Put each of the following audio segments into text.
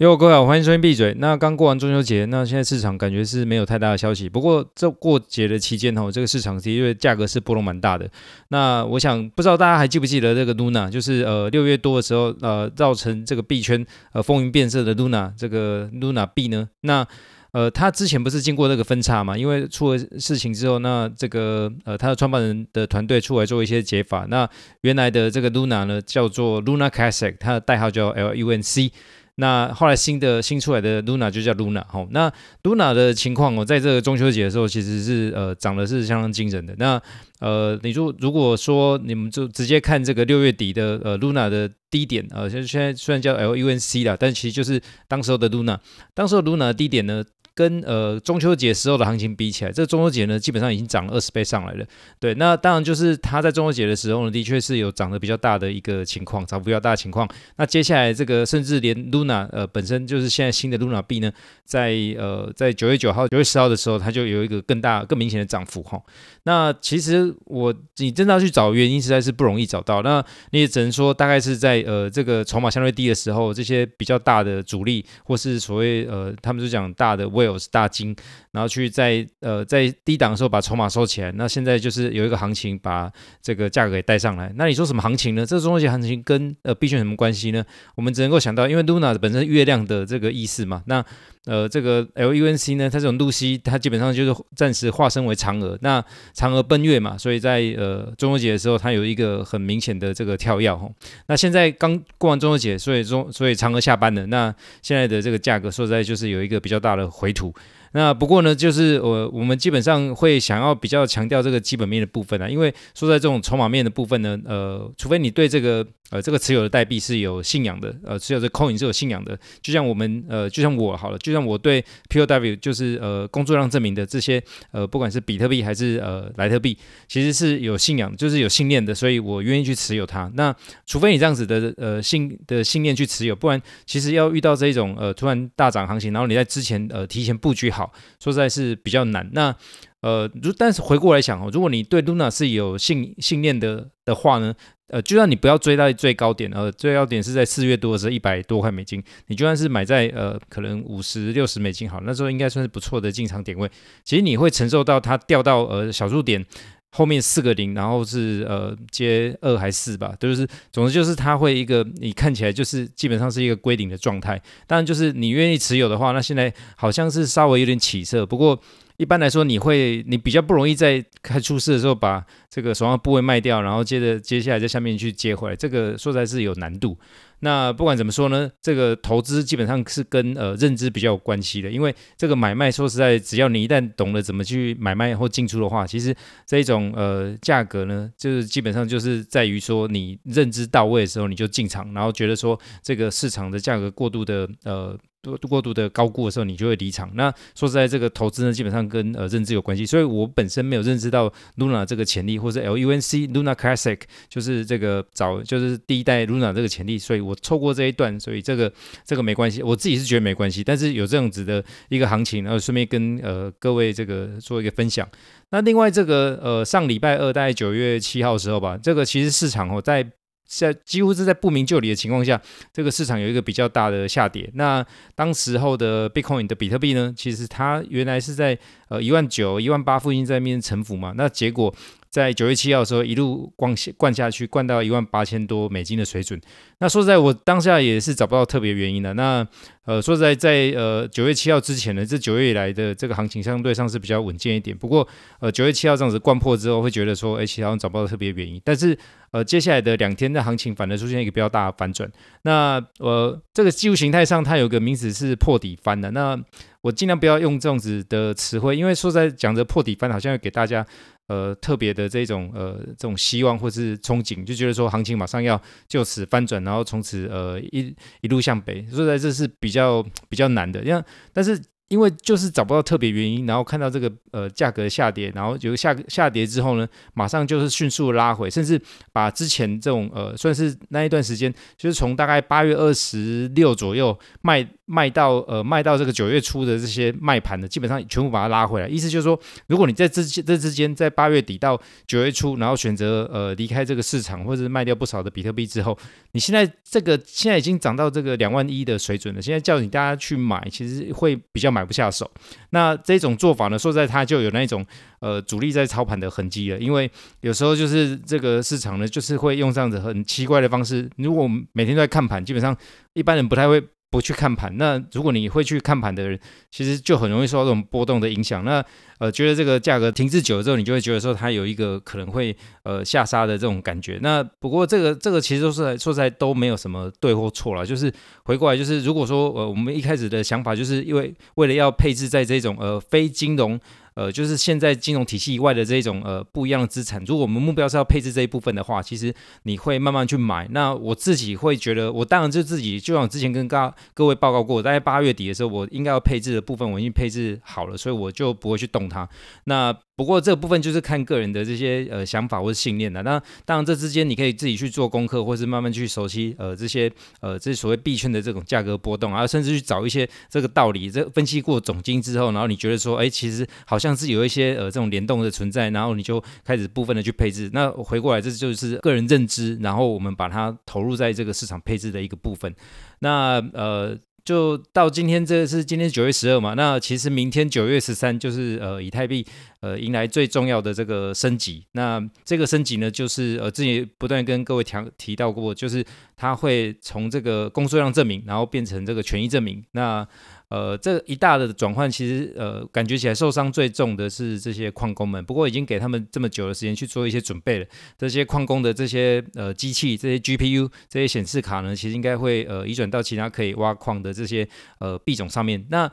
哟，各位好，欢迎收听闭嘴。那刚过完中秋节，那现在市场感觉是没有太大的消息。不过这过节的期间哈，这个市场的确价格是波动蛮大的。那我想不知道大家还记不记得这个 Luna，就是呃六月多的时候呃造成这个币圈呃风云变色的 Luna 这个 Luna 币呢？那呃它之前不是经过那个分叉嘛？因为出了事情之后，那这个呃它的创办人的团队出来做一些解法。那原来的这个 Luna 呢叫做 Luna Classic，它的代号叫 LUNC。那后来新的新出来的 Luna 就叫 Luna 哈，那 Luna 的情况哦，在这个中秋节的时候，其实是呃涨的是相当惊人的。那呃，你如如果说你们就直接看这个六月底的呃 Luna 的低点呃，现现在虽然叫 LUNC 啦，但其实就是当时候的 Luna，当时候 Luna 的低点呢。跟呃中秋节时候的行情比起来，这个中秋节呢基本上已经涨了二十倍上来了。对，那当然就是它在中秋节的时候呢，的确是有涨得比较大的一个情况，涨幅比较大的情况。那接下来这个甚至连 Luna 呃本身就是现在新的 Luna 币呢，在呃在九月九号、九月十号的时候，它就有一个更大、更明显的涨幅哈。那其实我你真的要去找原因，实在是不容易找到。那你也只能说，大概是在呃这个筹码相对低的时候，这些比较大的主力或是所谓呃他们就讲大的 whale 大金，然后去在呃在低档的时候把筹码收起来。那现在就是有一个行情把这个价格给带上来。那你说什么行情呢？这个中秋节行情跟呃币圈什么关系呢？我们只能够想到，因为 Luna 本身月亮的这个意思嘛。那呃这个 LUNC 呢，它这种露西，它基本上就是暂时化身为嫦娥。那嫦娥奔月嘛，所以在呃中秋节的时候，它有一个很明显的这个跳跃吼。那现在刚过完中秋节，所以中所以嫦娥下班了。那现在的这个价格说实在就是有一个比较大的回吐。那不过呢，就是我我们基本上会想要比较强调这个基本面的部分啊，因为说在这种筹码面的部分呢，呃，除非你对这个呃这个持有的代币是有信仰的，呃，持有的 coin 是有信仰的，就像我们呃，就像我好了，就像我对 POW 就是呃工作量证明的这些呃，不管是比特币还是呃莱特币，其实是有信仰，就是有信念的，所以我愿意去持有它。那除非你这样子的呃信的信念去持有，不然其实要遇到这一种呃突然大涨行情，然后你在之前呃提前布局好。好，说实在是比较难。那呃，如但是回过来想哦，如果你对 Luna 是有信信念的的话呢，呃，就算你不要追到最高点，呃，最高点是在四月多的时候一百多块美金，你就算是买在呃可能五十六十美金好，那时候应该算是不错的进场点位。其实你会承受到它掉到呃小数点。后面四个零，然后是呃接二还是四吧，就是总之就是它会一个你看起来就是基本上是一个归零的状态。当然就是你愿意持有的话，那现在好像是稍微有点起色，不过一般来说你会你比较不容易在开出事的时候把这个手上部位卖掉，然后接着接下来在下面去接回来，这个说实在是有难度。那不管怎么说呢，这个投资基本上是跟呃认知比较有关系的，因为这个买卖说实在，只要你一旦懂得怎么去买卖或进出的话，其实这一种呃价格呢，就是基本上就是在于说你认知到位的时候你就进场，然后觉得说这个市场的价格过度的呃。多过度的高估的时候，你就会离场。那说实在，这个投资呢，基本上跟呃认知有关系。所以我本身没有认知到 Luna 这个潜力，或者 LUNC Luna Classic 就是这个早就是第一代 Luna 这个潜力，所以我错过这一段，所以这个这个没关系。我自己是觉得没关系，但是有这样子的一个行情，然后顺便跟呃各位这个做一个分享。那另外这个呃上礼拜二大概九月七号的时候吧，这个其实市场哦在。在几乎是在不明就里的情况下，这个市场有一个比较大的下跌。那当时候的 Bitcoin 的比特币呢，其实它原来是在呃一万九、一万八附近在面沉浮嘛。那结果在九月七号的时候，一路灌下灌下去，灌到一万八千多美金的水准。那说实在，我当下也是找不到特别原因的。那呃，说实在，在呃九月七号之前呢，这九月以来的这个行情相对上是比较稳健一点。不过呃九月七号这样子灌破之后，会觉得说，哎，其实好像找不到特别原因。但是呃接下来的两天的行情反而出现一个比较大的反转。那呃这个技术形态上，它有个名词是破底翻的。那我尽量不要用这样子的词汇，因为说在讲着破底翻，好像要给大家。呃，特别的这种呃这种希望或是憧憬，就觉得说行情马上要就此翻转，然后从此呃一一路向北，说在这是比较比较难的。因为但是因为就是找不到特别原因，然后看到这个呃价格下跌，然后就下下跌之后呢，马上就是迅速拉回，甚至把之前这种呃算是那一段时间，就是从大概八月二十六左右卖卖到呃卖到这个九月初的这些卖盘的，基本上全部把它拉回来。意思就是说，如果你在这这之间，在八月底到九月初，然后选择呃离开这个市场，或者是卖掉不少的比特币之后，你现在这个现在已经涨到这个两万一的水准了。现在叫你大家去买，其实会比较买。买不下手，那这种做法呢，说在它就有那种呃主力在操盘的痕迹了。因为有时候就是这个市场呢，就是会用这样子很奇怪的方式。如果每天都在看盘，基本上一般人不太会。不去看盘，那如果你会去看盘的人，其实就很容易受到这种波动的影响。那呃，觉得这个价格停滞久了之后，你就会觉得说它有一个可能会呃下杀的这种感觉。那不过这个这个其实都是说实在都没有什么对或错了，就是回过来就是如果说呃我们一开始的想法就是因为为了要配置在这种呃非金融。呃，就是现在金融体系以外的这种呃不一样的资产，如果我们目标是要配置这一部分的话，其实你会慢慢去买。那我自己会觉得，我当然就自己，就像之前跟各各位报告过，大概八月底的时候，我应该要配置的部分，我已经配置好了，所以我就不会去动它。那不过这个部分就是看个人的这些呃想法或者信念的。那当然这之间你可以自己去做功课，或是慢慢去熟悉呃这些呃这所谓币圈的这种价格波动啊，甚至去找一些这个道理，这分析过总经之后，然后你觉得说，哎，其实好像是有一些呃这种联动的存在，然后你就开始部分的去配置。那回过来这就是个人认知，然后我们把它投入在这个市场配置的一个部分。那呃。就到今天，这是今天九月十二嘛？那其实明天九月十三就是呃，以太币呃迎来最重要的这个升级。那这个升级呢，就是呃之前不断跟各位提提到过，就是它会从这个工作量证明，然后变成这个权益证明。那呃，这一大的转换，其实呃，感觉起来受伤最重的是这些矿工们。不过已经给他们这么久的时间去做一些准备了。这些矿工的这些呃机器、这些 GPU、这些显示卡呢，其实应该会呃移转到其他可以挖矿的这些呃币种上面。那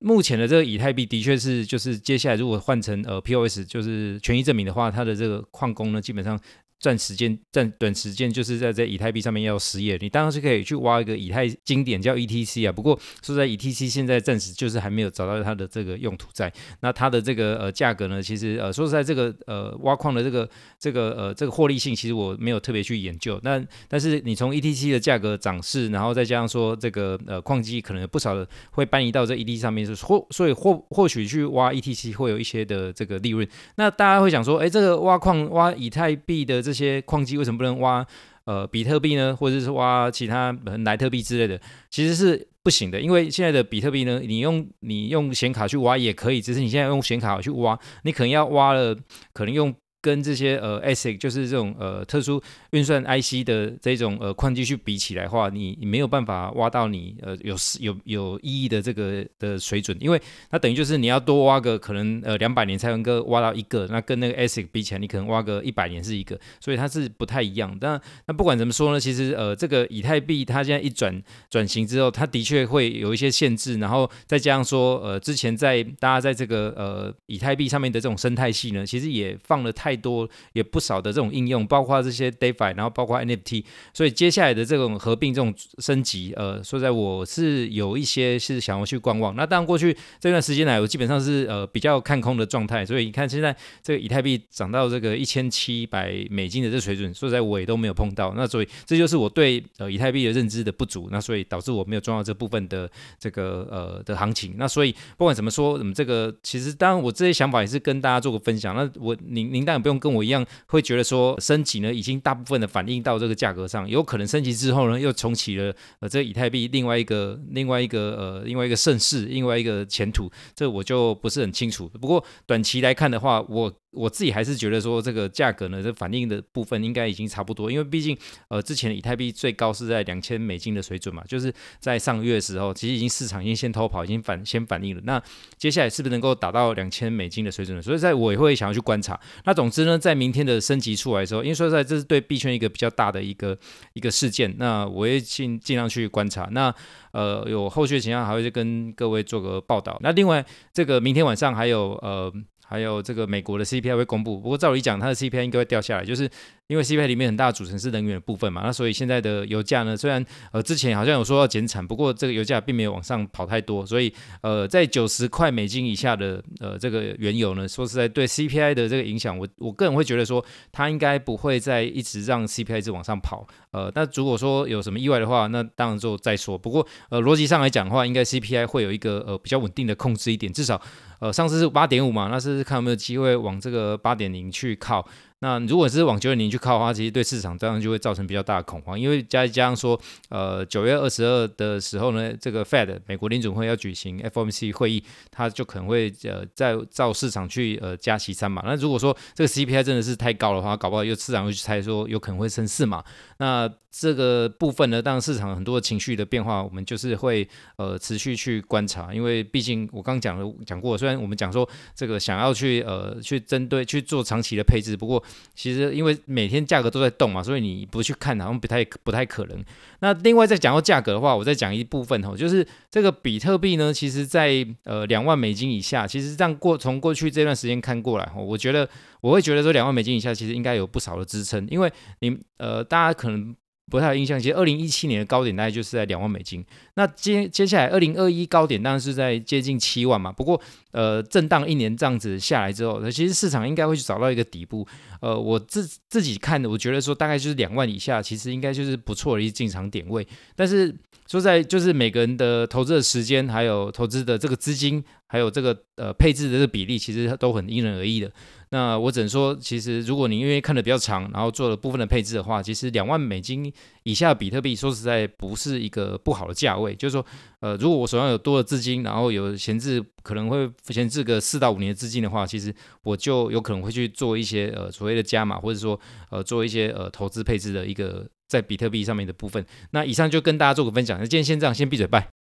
目前的这个以太币的确是，就是接下来如果换成呃 POS，就是权益证明的话，它的这个矿工呢，基本上。赚时间，赚短时间，就是在这以太币上面要失业。你当然是可以去挖一个以太经典叫 ETC 啊，不过说在 ETC 现在暂时就是还没有找到它的这个用途在。那它的这个呃价格呢，其实呃说实在这个呃挖矿的这个这个呃这个获利性，其实我没有特别去研究。那但是你从 ETC 的价格涨势，然后再加上说这个呃矿机可能有不少的会搬移到这 ETC 上面，是或所以或或许去挖 ETC 会有一些的这个利润。那大家会想说，哎，这个挖矿挖以太币的。这些矿机为什么不能挖呃比特币呢？或者是挖其他莱特币之类的？其实是不行的，因为现在的比特币呢，你用你用显卡去挖也可以，只是你现在用显卡去挖，你可能要挖了，可能用。跟这些呃 ASIC 就是这种呃特殊运算 IC 的这种呃矿机去比起来的话，你你没有办法挖到你呃有有有意义的这个的水准，因为它等于就是你要多挖个可能呃两百年才能够挖到一个，那跟那个 ASIC 比起来，你可能挖个一百年是一个，所以它是不太一样。但那不管怎么说呢，其实呃这个以太币它现在一转转型之后，它的确会有一些限制，然后再加上说呃之前在大家在这个呃以太币上面的这种生态系呢，其实也放了太。太多也不少的这种应用，包括这些 DeFi，然后包括 NFT，所以接下来的这种合并、这种升级，呃，说在我是有一些是想要去观望。那当然过去这段时间来，我基本上是呃比较看空的状态。所以你看现在这个以太币涨到这个一千七百美金的这水准，说实在我也都没有碰到。那所以这就是我对呃以太币的认知的不足。那所以导致我没有赚到这部分的这个呃的行情。那所以不管怎么说，我们这个其实当然我这些想法也是跟大家做个分享。那我您您当不用跟我一样会觉得说升级呢，已经大部分的反映到这个价格上，有可能升级之后呢，又重启了呃这以太币另外一个另外一个呃另外一个盛世，另外一个前途，这我就不是很清楚。不过短期来看的话，我。我自己还是觉得说，这个价格呢，这反映的部分应该已经差不多，因为毕竟呃之前的以太币最高是在两千美金的水准嘛，就是在上个月的时候，其实已经市场已经先偷跑，已经反先反映了。那接下来是不是能够达到两千美金的水准呢？所以在我也会想要去观察。那总总之呢，在明天的升级出来的时候，因为说实在这是对币圈一个比较大的一个一个事件，那我也尽尽量去观察。那呃有后续的情况还会去跟各位做个报道。那另外这个明天晚上还有呃。还有这个美国的 CPI 会公布，不过照理讲，它的 CPI 应该会掉下来，就是因为 CPI 里面很大的组成是能源的部分嘛，那所以现在的油价呢，虽然呃之前好像有说要减产，不过这个油价并没有往上跑太多，所以呃在九十块美金以下的呃这个原油呢，说实在对 CPI 的这个影响，我我个人会觉得说它应该不会再一直让 CPI 一直往上跑，呃，那如果说有什么意外的话，那当然就再说。不过呃逻辑上来讲的话，应该 CPI 会有一个呃比较稳定的控制一点，至少呃上次是八点五嘛，那是看有没有机会往这个八点零去靠。那如果是往九点零去靠的话，其实对市场当然就会造成比较大的恐慌，因为加加上说，呃，九月二十二的时候呢，这个 Fed 美国联准会要举行 FOMC 会议，它就可能会呃再照市场去呃加息三码。那如果说这个 CPI 真的是太高的话，搞不好又市场又去猜说有可能会升四码。那这个部分呢，当然市场很多情绪的变化，我们就是会呃持续去观察，因为毕竟我刚讲了讲过，虽然我们讲说这个想要去呃去针对去做长期的配置，不过其实因为每天价格都在动嘛，所以你不去看好像不太不太可能。那另外再讲到价格的话，我再讲一部分吼，就是这个比特币呢，其实在呃两万美金以下，其实让过从过去这段时间看过来，我觉得我会觉得说两万美金以下其实应该有不少的支撑，因为你呃大家可能。不太有印象，其实二零一七年的高点大概就是在两万美金。那接接下来二零二一高点当然是在接近七万嘛。不过呃，震荡一年这样子下来之后，其实市场应该会去找到一个底部。呃，我自自己看的，我觉得说大概就是两万以下，其实应该就是不错的一进场点位。但是说在就是每个人的投资的时间，还有投资的这个资金，还有这个呃配置的这个比例，其实都很因人而异的。那我只能说，其实如果你因为看的比较长，然后做了部分的配置的话，其实两万美金以下比特币，说实在不是一个不好的价位。就是说，呃，如果我手上有多的资金，然后有闲置，可能会闲置个四到五年的资金的话，其实我就有可能会去做一些呃所谓的加码，或者说呃做一些呃投资配置的一个在比特币上面的部分。那以上就跟大家做个分享，那今天先这样，先闭嘴，拜。